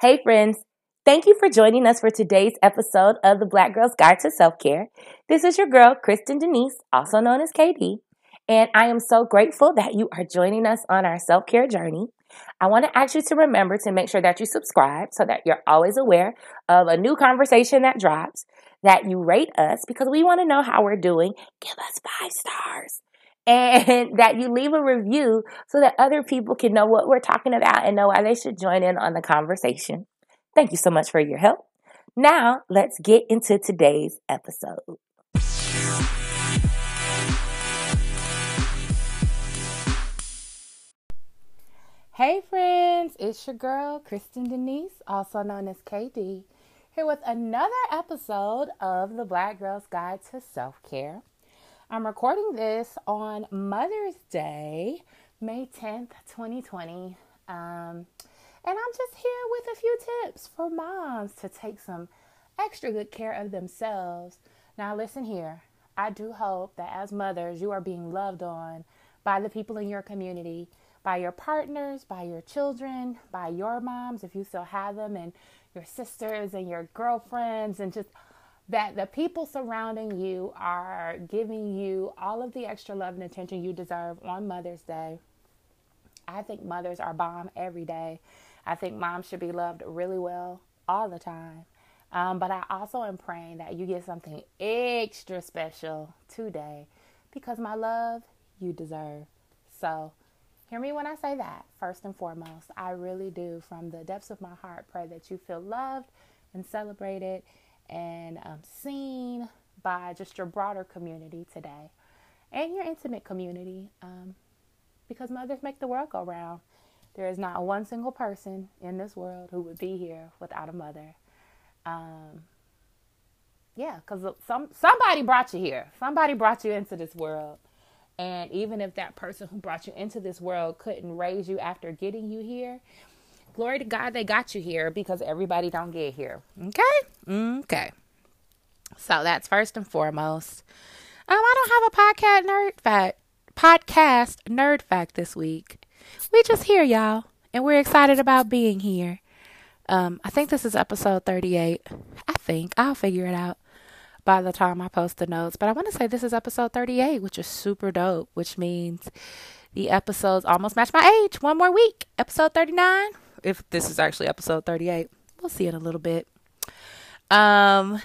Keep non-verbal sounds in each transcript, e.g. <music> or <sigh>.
Hey, friends. Thank you for joining us for today's episode of the Black Girl's Guide to Self Care. This is your girl, Kristen Denise, also known as KD, and I am so grateful that you are joining us on our self care journey. I want to ask you to remember to make sure that you subscribe so that you're always aware of a new conversation that drops, that you rate us because we want to know how we're doing. Give us five stars and <laughs> that you leave a review so that other people can know what we're talking about and know why they should join in on the conversation. Thank you so much for your help. Now, let's get into today's episode. Hey, friends, it's your girl, Kristen Denise, also known as KD, here with another episode of the Black Girl's Guide to Self Care. I'm recording this on Mother's Day, May 10th, 2020. Um, and I'm just here with a few tips for moms to take some extra good care of themselves. Now, listen here. I do hope that as mothers, you are being loved on by the people in your community, by your partners, by your children, by your moms, if you still have them, and your sisters and your girlfriends, and just that the people surrounding you are giving you all of the extra love and attention you deserve on Mother's Day. I think mothers are bomb every day. I think moms should be loved really well all the time. Um, but I also am praying that you get something extra special today because my love you deserve. So, hear me when I say that. First and foremost, I really do, from the depths of my heart, pray that you feel loved and celebrated and um, seen by just your broader community today and your intimate community um, because mothers make the world go round. There is not one single person in this world who would be here without a mother. Um, yeah, because some somebody brought you here. Somebody brought you into this world. And even if that person who brought you into this world couldn't raise you after getting you here, glory to God they got you here because everybody don't get here. Okay? Okay. So that's first and foremost. Um, I don't have a podcast nerd fact podcast nerd fact this week. We just here, y'all, and we're excited about being here. Um, I think this is episode 38. I think I'll figure it out by the time I post the notes. But I want to say this is episode 38, which is super dope, which means the episodes almost match my age. One more week. Episode 39 if this is actually episode 38. We'll see in a little bit. Um,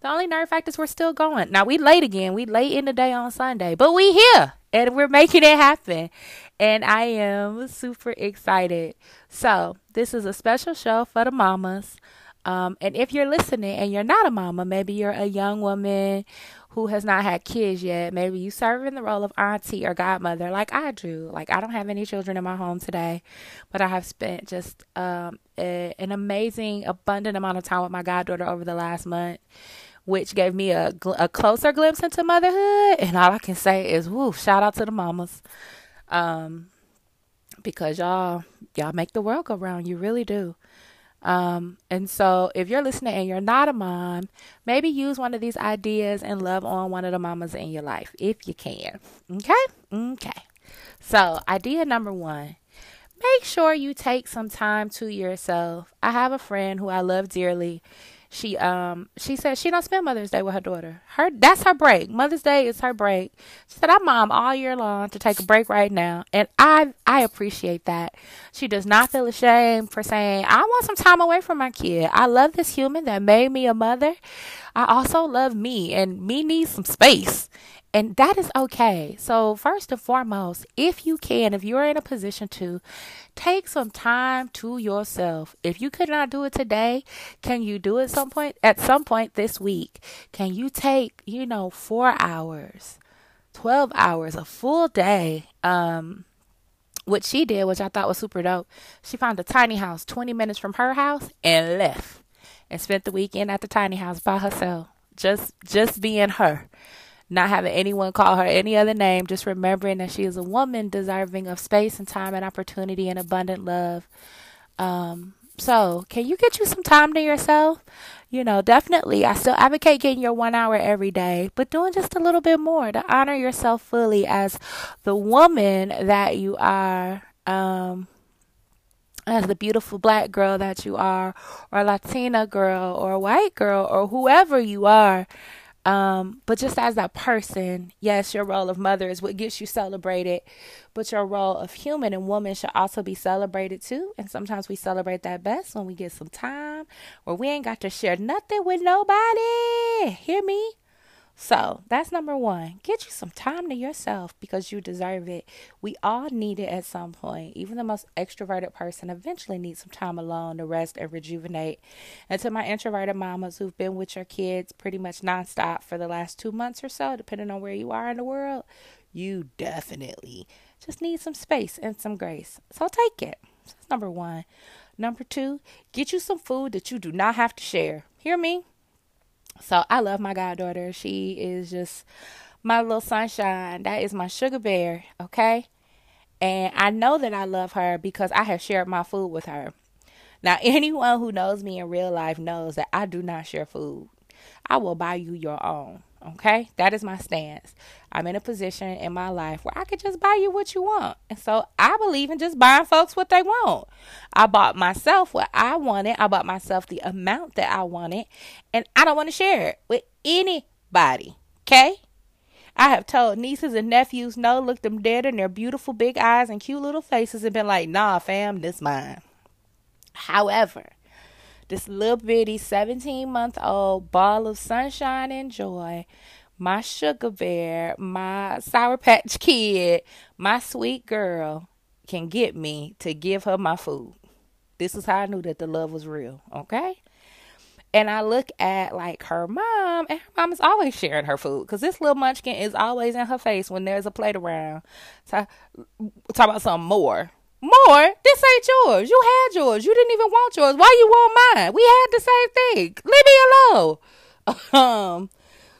the only nerd fact is we're still going. Now we late again. We late in the day on Sunday, but we here and we're making it happen. And I am super excited. So this is a special show for the mamas. Um, and if you're listening and you're not a mama, maybe you're a young woman who has not had kids yet. Maybe you serve in the role of auntie or godmother like I do. Like I don't have any children in my home today, but I have spent just um, a, an amazing, abundant amount of time with my goddaughter over the last month. Which gave me a, a closer glimpse into motherhood, and all I can say is, "Woo!" Shout out to the mamas, um, because y'all y'all make the world go round. You really do. Um, and so if you're listening and you're not a mom, maybe use one of these ideas and love on one of the mamas in your life if you can. Okay? Okay. So, idea number one make sure you take some time to yourself. I have a friend who I love dearly she um she said she don't spend Mother's Day with her daughter. Her that's her break. Mother's Day is her break. She said I'm mom all year long to take a break right now, and I I appreciate that. She does not feel ashamed for saying I want some time away from my kid. I love this human that made me a mother. I also love me, and me needs some space. And that is okay. So, first and foremost, if you can, if you're in a position to, take some time to yourself. If you could not do it today, can you do it some point at some point this week? Can you take, you know, 4 hours, 12 hours, a full day um what she did, which I thought was super dope. She found a tiny house 20 minutes from her house and left and spent the weekend at the tiny house by herself. Just just being her not having anyone call her any other name, just remembering that she is a woman deserving of space and time and opportunity and abundant love. Um, so, can you get you some time to yourself? You know, definitely, I still advocate getting your one hour every day, but doing just a little bit more to honor yourself fully as the woman that you are. Um, as the beautiful black girl that you are, or Latina girl, or white girl, or whoever you are. Um, but just as a person, yes, your role of mother is what gets you celebrated, but your role of human and woman should also be celebrated too. And sometimes we celebrate that best when we get some time where we ain't got to share nothing with nobody. Hear me? So that's number one. Get you some time to yourself because you deserve it. We all need it at some point. Even the most extroverted person eventually needs some time alone to rest and rejuvenate. And to my introverted mamas who've been with your kids pretty much nonstop for the last two months or so, depending on where you are in the world, you definitely just need some space and some grace. So take it. That's number one. Number two, get you some food that you do not have to share. Hear me? So I love my goddaughter. She is just my little sunshine. That is my sugar bear, okay? And I know that I love her because I have shared my food with her. Now, <laughs> anyone who knows me in real life knows that I do not share food. I will buy you your own. Okay, that is my stance. I'm in a position in my life where I could just buy you what you want. And so I believe in just buying folks what they want. I bought myself what I wanted, I bought myself the amount that I wanted, and I don't want to share it with anybody. Okay? I have told nieces and nephews no, looked them dead in their beautiful big eyes and cute little faces and been like, nah, fam, this mine. However, this little bitty 17 month old ball of sunshine and joy, my sugar bear, my sour patch kid, my sweet girl can get me to give her my food. This is how I knew that the love was real, okay? And I look at like her mom, and her mom is always sharing her food because this little munchkin is always in her face when there's a plate around. So, talk about something more. More? This ain't yours. You had yours. You didn't even want yours. Why you want mine? We had the same thing. Leave me alone. <laughs> Um,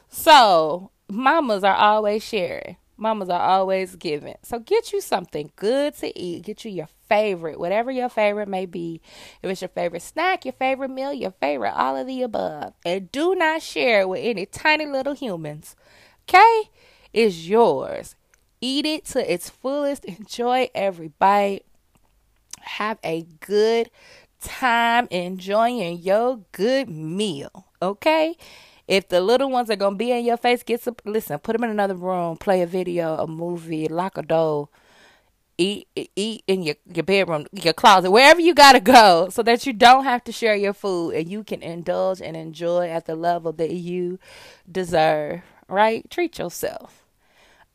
so mamas are always sharing. Mamas are always giving. So get you something good to eat. Get you your favorite, whatever your favorite may be. If it's your favorite snack, your favorite meal, your favorite, all of the above. And do not share it with any tiny little humans. Okay? It's yours. Eat it to its fullest. Enjoy every bite have a good time enjoying your good meal. Okay? If the little ones are gonna be in your face, get some. Listen, put them in another room, play a video, a movie, lock a door, eat eat in your your bedroom, your closet, wherever you gotta go, so that you don't have to share your food and you can indulge and enjoy at the level that you deserve. Right? Treat yourself.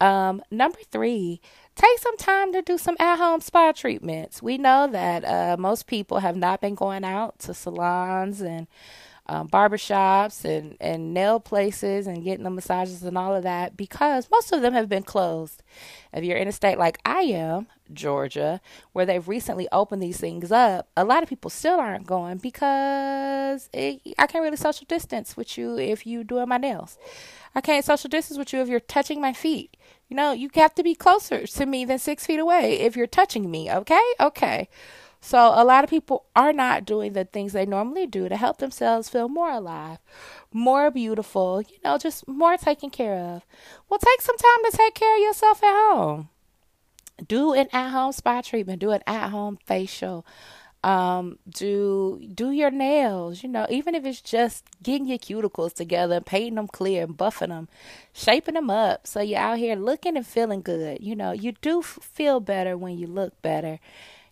Um, number three, take some time to do some at home spa treatments. We know that uh, most people have not been going out to salons and um, barbershops and, and nail places and getting the massages and all of that because most of them have been closed. If you're in a state like I am, Georgia, where they've recently opened these things up, a lot of people still aren't going because it, I can't really social distance with you if you're doing my nails. I can't social distance with you if you're touching my feet. You know, you have to be closer to me than six feet away if you're touching me, okay? Okay. So a lot of people are not doing the things they normally do to help themselves feel more alive, more beautiful, you know, just more taken care of. Well, take some time to take care of yourself at home. Do an at home spa treatment, do an at home facial, um, do do your nails, you know, even if it's just getting your cuticles together, and painting them clear and buffing them, shaping them up so you're out here looking and feeling good. You know, you do feel better when you look better.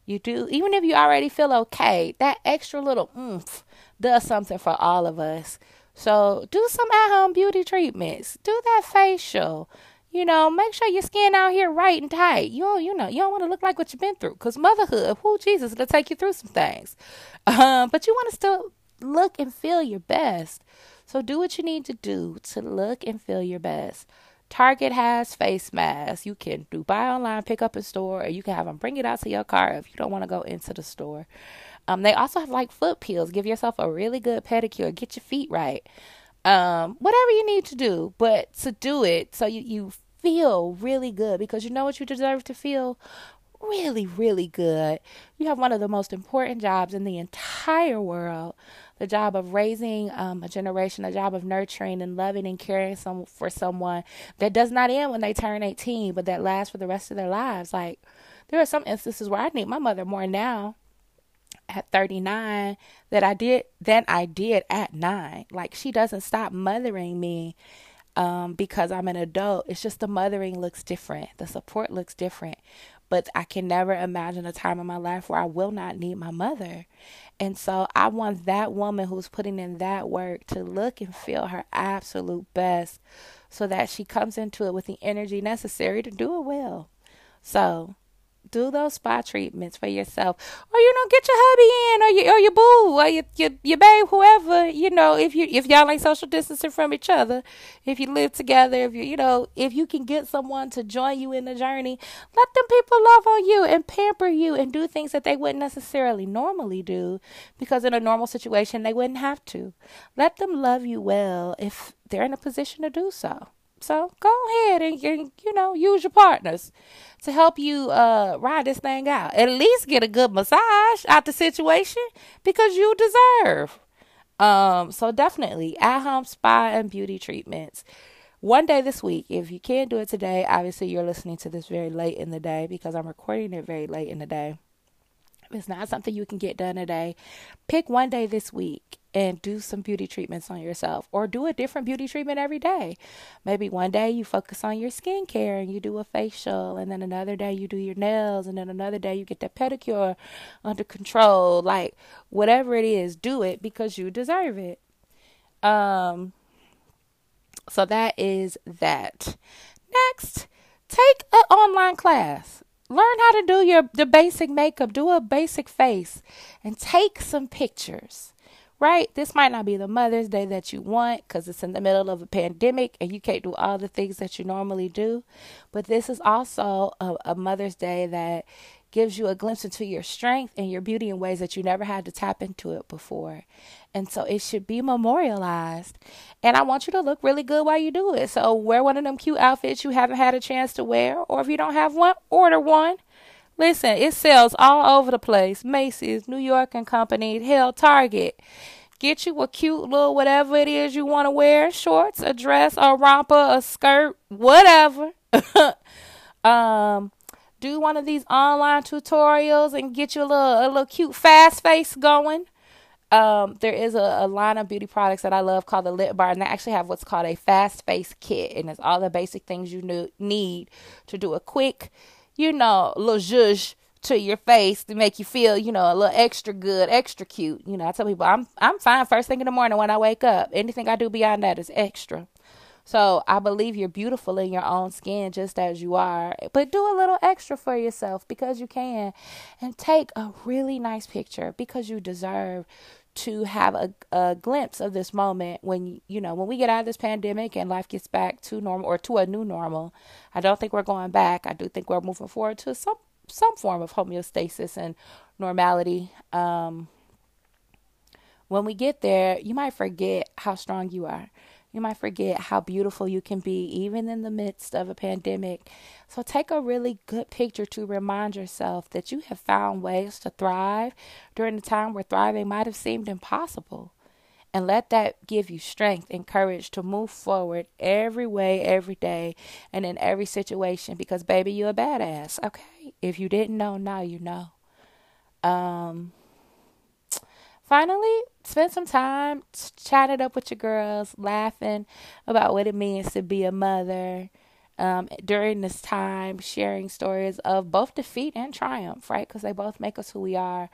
You do, even if you already feel okay, that extra little oomph does something for all of us. So do some at home beauty treatments. Do that facial. You know, make sure your skin out here right and tight. You you know, you don't want to look like what you've been through. Cause motherhood, who Jesus, it'll take you through some things. Um, but you want to still look and feel your best. So do what you need to do to look and feel your best. Target has face masks. You can do buy online, pick up in store, or you can have them bring it out to your car if you don't want to go into the store. Um, they also have like foot peels. Give yourself a really good pedicure. Get your feet right. Um, whatever you need to do, but to do it so you, you feel really good because you know what you deserve to feel really, really good. You have one of the most important jobs in the entire world the job of raising um, a generation, a job of nurturing and loving and caring some, for someone that does not end when they turn 18, but that lasts for the rest of their lives. Like, there are some instances where I need my mother more now at 39 that I did that I did at 9. Like she doesn't stop mothering me um, because I'm an adult. It's just the mothering looks different. The support looks different. But I can never imagine a time in my life where I will not need my mother. And so I want that woman who's putting in that work to look and feel her absolute best so that she comes into it with the energy necessary to do it well. So do those spa treatments for yourself, or you know, get your hubby in, or your or your boo, or your your, your babe, whoever. You know, if you if y'all ain't social distancing from each other, if you live together, if you you know, if you can get someone to join you in the journey, let them people love on you and pamper you and do things that they wouldn't necessarily normally do, because in a normal situation they wouldn't have to. Let them love you well if they're in a position to do so. So go ahead and, and you know use your partners to help you uh, ride this thing out. At least get a good massage out the situation because you deserve. Um, so definitely at home spa and beauty treatments. One day this week, if you can't do it today, obviously you're listening to this very late in the day because I'm recording it very late in the day. If It's not something you can get done today. Pick one day this week and do some beauty treatments on yourself or do a different beauty treatment every day. Maybe one day you focus on your skincare and you do a facial, and then another day you do your nails, and then another day you get that pedicure under control. Like whatever it is, do it because you deserve it. Um, so that is that. Next, take an online class learn how to do your the basic makeup do a basic face and take some pictures right this might not be the mother's day that you want because it's in the middle of a pandemic and you can't do all the things that you normally do but this is also a, a mother's day that gives you a glimpse into your strength and your beauty in ways that you never had to tap into it before. And so it should be memorialized. And I want you to look really good while you do it. So wear one of them cute outfits you haven't had a chance to wear, or if you don't have one, order one. Listen, it sells all over the place. Macy's, New York and Company, hell, Target. Get you a cute little whatever it is you want to wear, shorts, a dress, a romper, a skirt, whatever. <laughs> um do one of these online tutorials and get you a little a little cute fast face going. Um, there is a, a, line of beauty products that I love called the Lip Bar, and they actually have what's called a fast face kit, and it's all the basic things you need to do a quick, you know, little zhuzh to your face to make you feel, you know, a little extra good, extra cute. You know, I tell people I'm I'm fine first thing in the morning when I wake up. Anything I do beyond that is extra. So I believe you're beautiful in your own skin just as you are. But do a little extra for yourself because you can. And take a really nice picture because you deserve to have a, a glimpse of this moment when you know when we get out of this pandemic and life gets back to normal or to a new normal i don't think we're going back. I do think we're moving forward to some some form of homeostasis and normality. Um, when we get there you might forget how strong you are you might forget how beautiful you can be, even in the midst of a pandemic. So, take a really good picture to remind yourself that you have found ways to thrive during a time where thriving might have seemed impossible. And let that give you strength and courage to move forward every way, every day, and in every situation. Because, baby, you're a badass, okay? If you didn't know, now you know. Um, finally, spend some time chatting up with your girls, laughing about what it means to be a mother. Um, during this time, sharing stories of both defeat and triumph, right? Because they both make us who we are.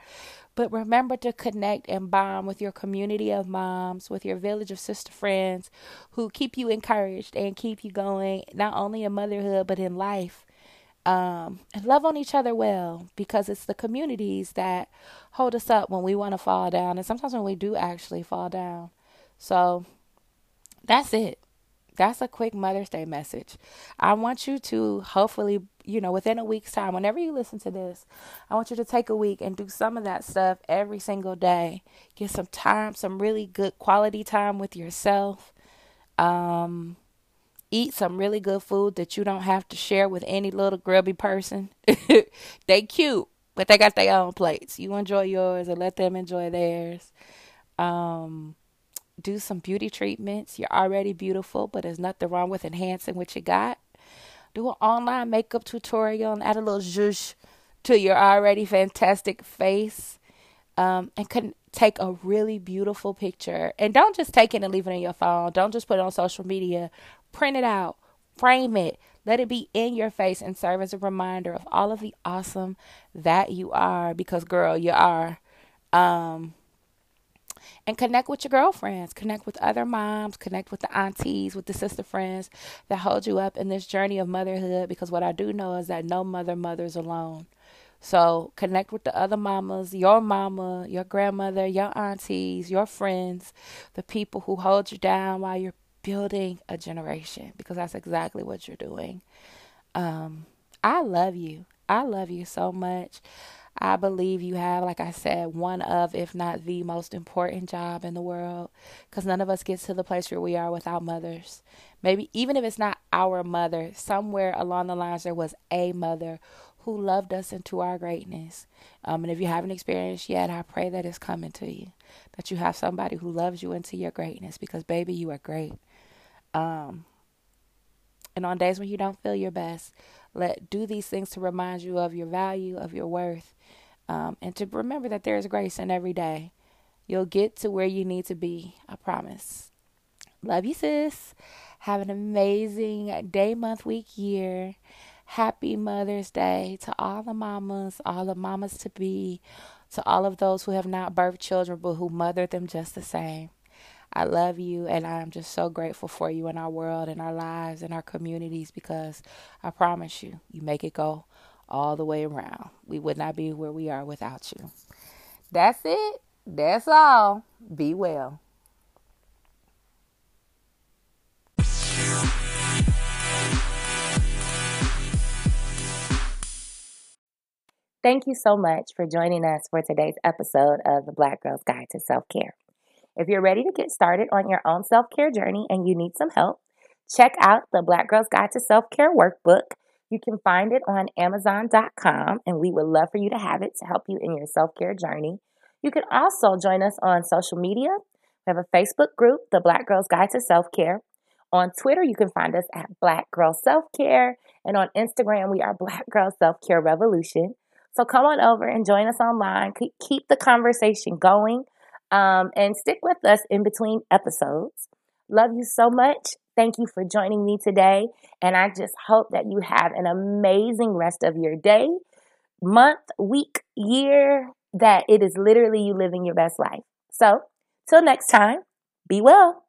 But remember to connect and bond with your community of moms, with your village of sister friends who keep you encouraged and keep you going, not only in motherhood, but in life um, and love on each other well because it's the communities that hold us up when we want to fall down and sometimes when we do actually fall down. So that's it. That's a quick Mother's Day message. I want you to hopefully, you know, within a week's time, whenever you listen to this, I want you to take a week and do some of that stuff every single day. Get some time, some really good quality time with yourself. Um, eat some really good food that you don't have to share with any little grubby person. <laughs> they cute, but they got their own plates. You enjoy yours and let them enjoy theirs. Um, do some beauty treatments. You're already beautiful, but there's nothing wrong with enhancing what you got. Do an online makeup tutorial and add a little zhuzh to your already fantastic face. um, and can take a really beautiful picture. And don't just take it and leave it in your phone. Don't just put it on social media. Print it out, frame it, let it be in your face and serve as a reminder of all of the awesome that you are. Because, girl, you are. Um, and connect with your girlfriends, connect with other moms, connect with the aunties, with the sister friends that hold you up in this journey of motherhood. Because what I do know is that no mother mothers alone. So connect with the other mamas, your mama, your grandmother, your aunties, your friends, the people who hold you down while you're building a generation because that's exactly what you're doing. Um, I love you. I love you so much. I believe you have, like I said, one of, if not the most important job in the world because none of us gets to the place where we are without mothers. Maybe even if it's not our mother, somewhere along the lines there was a mother who loved us into our greatness. Um, and if you haven't experienced yet, I pray that it's coming to you, that you have somebody who loves you into your greatness because, baby, you are great. Um, and on days when you don't feel your best, let do these things to remind you of your value, of your worth, um, and to remember that there is grace in every day. You'll get to where you need to be. I promise. Love you, sis. Have an amazing day, month, week, year. Happy Mother's Day to all the mamas, all the mamas to be, to all of those who have not birthed children but who mothered them just the same. I love you and I'm just so grateful for you in our world, in our lives, in our communities because I promise you, you make it go all the way around. We would not be where we are without you. That's it. That's all. Be well. Thank you so much for joining us for today's episode of the Black Girl's Guide to Self Care. If you're ready to get started on your own self care journey and you need some help, check out the Black Girl's Guide to Self Care workbook. You can find it on Amazon.com, and we would love for you to have it to help you in your self care journey. You can also join us on social media. We have a Facebook group, The Black Girl's Guide to Self Care. On Twitter, you can find us at Black Girl Self Care. And on Instagram, we are Black Girl Self Care Revolution. So come on over and join us online. Keep the conversation going um, and stick with us in between episodes. Love you so much. Thank you for joining me today. And I just hope that you have an amazing rest of your day, month, week, year, that it is literally you living your best life. So, till next time, be well.